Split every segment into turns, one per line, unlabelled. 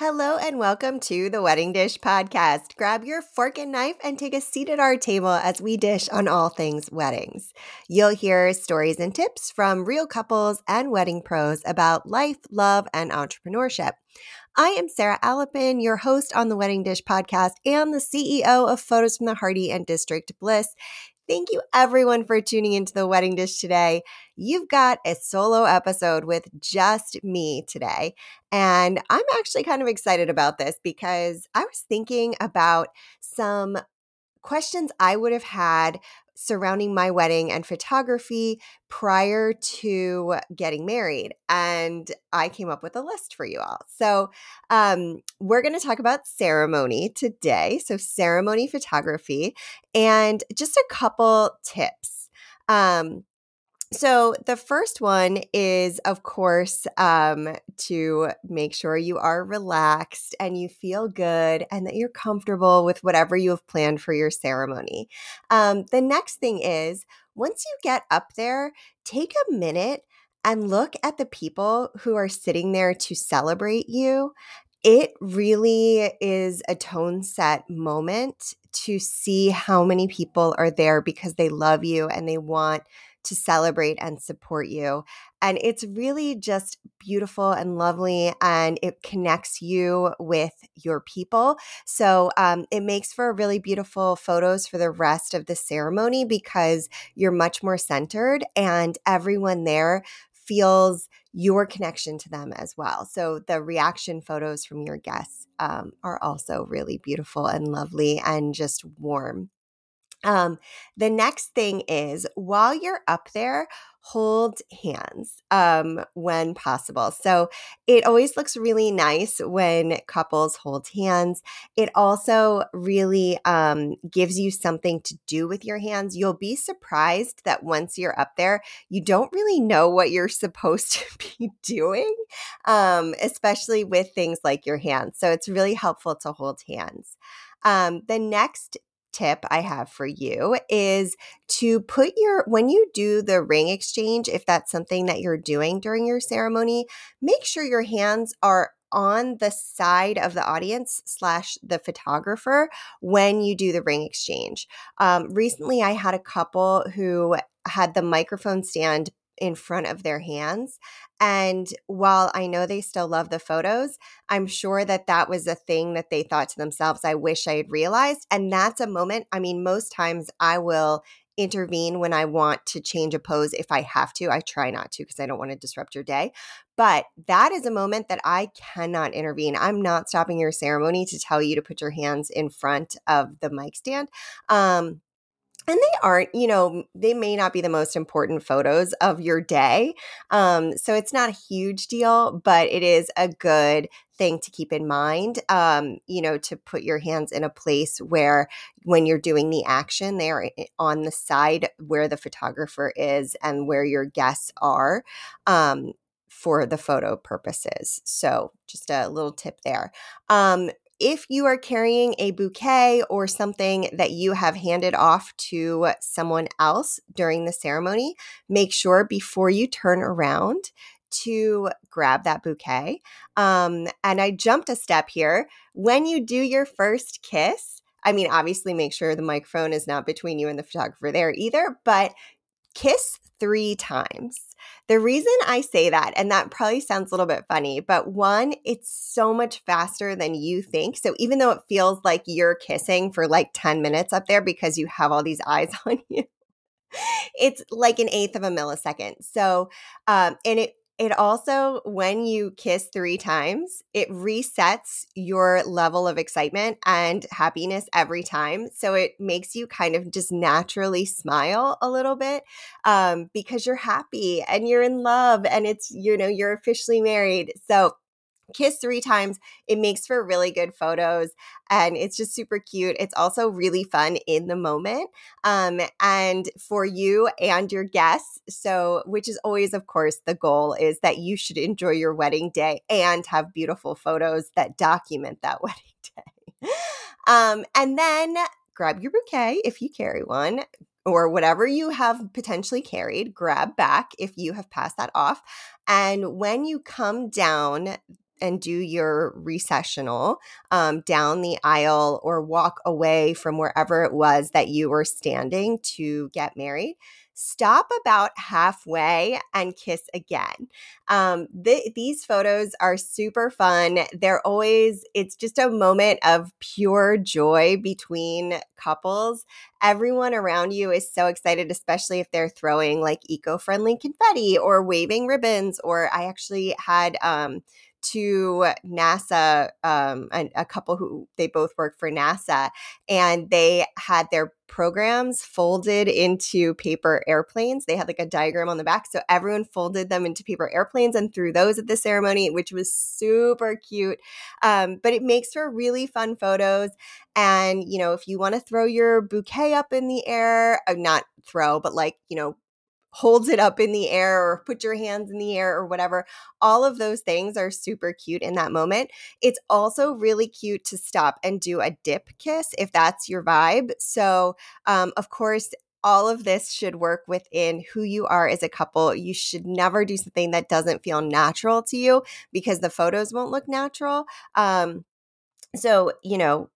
Hello and welcome to the Wedding Dish Podcast. Grab your fork and knife and take a seat at our table as we dish on all things weddings. You'll hear stories and tips from real couples and wedding pros about life, love, and entrepreneurship. I am Sarah Alapin, your host on the Wedding Dish Podcast and the CEO of Photos from the Harty and District Bliss. Thank you, everyone, for tuning into the wedding dish today. You've got a solo episode with just me today. And I'm actually kind of excited about this because I was thinking about some questions I would have had surrounding my wedding and photography prior to getting married. And I came up with a list for you all. So, um, we're going to talk about ceremony today. So, ceremony photography and just a couple tips. Um, so, the first one is, of course, um, to make sure you are relaxed and you feel good and that you're comfortable with whatever you have planned for your ceremony. Um, the next thing is, once you get up there, take a minute and look at the people who are sitting there to celebrate you. It really is a tone set moment to see how many people are there because they love you and they want to celebrate and support you. And it's really just beautiful and lovely, and it connects you with your people. So um, it makes for really beautiful photos for the rest of the ceremony because you're much more centered, and everyone there feels your connection to them as well. So the reaction photos from your guests um, are also really beautiful and lovely and just warm. Um, the next thing is while you're up there, hold hands um, when possible. So it always looks really nice when couples hold hands. It also really um, gives you something to do with your hands. You'll be surprised that once you're up there, you don't really know what you're supposed to be doing, um, especially with things like your hands. So it's really helpful to hold hands. Um, the next tip I have for you is to put your, when you do the ring exchange, if that's something that you're doing during your ceremony, make sure your hands are on the side of the audience slash the photographer when you do the ring exchange. Um, recently, I had a couple who had the microphone stand in front of their hands. And while I know they still love the photos, I'm sure that that was a thing that they thought to themselves, I wish I had realized. And that's a moment, I mean, most times I will intervene when I want to change a pose if I have to. I try not to because I don't want to disrupt your day. But that is a moment that I cannot intervene. I'm not stopping your ceremony to tell you to put your hands in front of the mic stand. Um, and they aren't you know they may not be the most important photos of your day um, so it's not a huge deal but it is a good thing to keep in mind um, you know to put your hands in a place where when you're doing the action they're on the side where the photographer is and where your guests are um, for the photo purposes. So, just a little tip there. If you are carrying a bouquet or something that you have handed off to someone else during the ceremony, make sure before you turn around to grab that bouquet. Um, and I jumped a step here. When you do your first kiss, I mean, obviously, make sure the microphone is not between you and the photographer there either, but kiss three times. The reason I say that, and that probably sounds a little bit funny, but one, it's so much faster than you think. So even though it feels like you're kissing for like 10 minutes up there because you have all these eyes on you, it's like an eighth of a millisecond. So, um, and it it also, when you kiss three times, it resets your level of excitement and happiness every time. So it makes you kind of just naturally smile a little bit um, because you're happy and you're in love and it's, you know, you're officially married. So kiss three times. It makes for really good photos and it's just super cute. It's also really fun in the moment um, and for you and your guests. So, which is always, of course, the goal is that you should enjoy your wedding day and have beautiful photos that document that wedding day. Um, and then grab your bouquet if you carry one or whatever you have potentially carried, grab back if you have passed that off. And when you come down and do your recessional um, down the aisle or walk away from wherever it was that you were standing to get married, stop about halfway and kiss again. Um, th- these photos are super fun. They're always, it's just a moment of pure joy between couples. Everyone around you is so excited, especially if they're throwing like eco friendly confetti or waving ribbons. Or I actually had, um, to NASA, um, a, a couple who they both work for NASA, and they had their programs folded into paper airplanes. They had like a diagram on the back. So everyone folded them into paper airplanes and threw those at the ceremony, which was super cute. Um, but it makes for really fun photos. And, you know, if you want to throw your bouquet up in the air, uh, not throw, but like, you know, holds it up in the air or put your hands in the air or whatever. All of those things are super cute in that moment. It's also really cute to stop and do a dip kiss if that's your vibe. So, um, of course, all of this should work within who you are as a couple. You should never do something that doesn't feel natural to you because the photos won't look natural. Um, so, you know,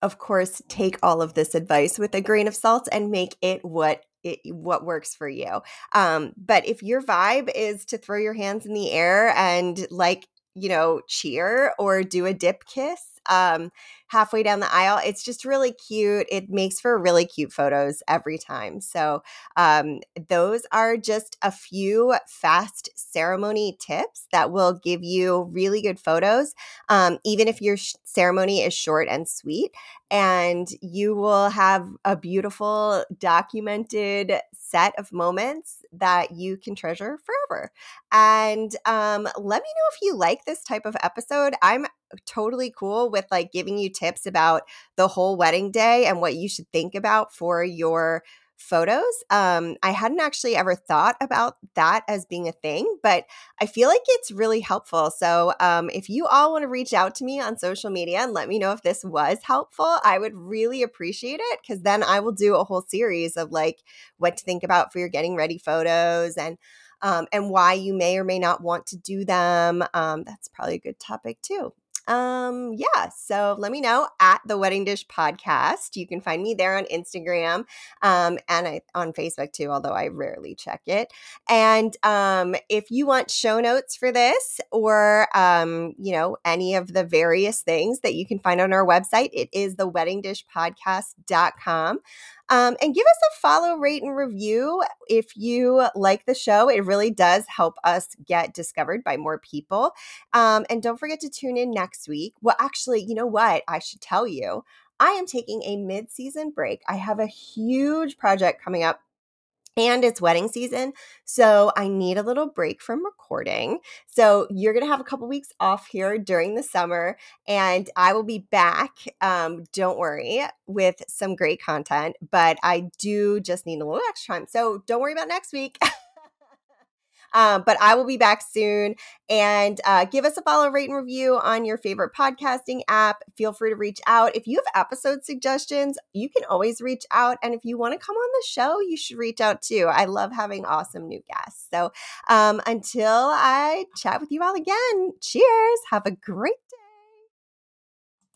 of course, take all of this advice with a grain of salt and make it what it, what works for you. Um, but if your vibe is to throw your hands in the air and like, you know, cheer or do a dip kiss, um, halfway down the aisle. It's just really cute. It makes for really cute photos every time. So, um, those are just a few fast ceremony tips that will give you really good photos, um, even if your sh- ceremony is short and sweet. And you will have a beautiful, documented set of moments that you can treasure forever. And um, let me know if you like this type of episode. I'm totally cool with like giving you tips about the whole wedding day and what you should think about for your photos. Um, I hadn't actually ever thought about that as being a thing, but I feel like it's really helpful. So um, if you all want to reach out to me on social media and let me know if this was helpful, I would really appreciate it because then I will do a whole series of like what to think about for your getting ready photos and um, and why you may or may not want to do them. Um, that's probably a good topic too um yeah so let me know at the wedding dish podcast. You can find me there on instagram um and I, on facebook too although i rarely check it. And um if you want show notes for this or um you know any of the various things that you can find on our website it is the weddingdishpodcast.com um, and give us a follow, rate, and review if you like the show. It really does help us get discovered by more people. Um, and don't forget to tune in next week. Well, actually, you know what? I should tell you. I am taking a mid season break. I have a huge project coming up and it's wedding season. So I need a little break from recording. So you're going to have a couple weeks off here during the summer, and I will be back. Um, don't worry with some great content, but I do just need a little extra time. So don't worry about next week. Um, but I will be back soon. And uh, give us a follow, rate, and review on your favorite podcasting app. Feel free to reach out. If you have episode suggestions, you can always reach out. And if you want to come on the show, you should reach out too. I love having awesome new guests. So um, until I chat with you all again, cheers. Have a great day.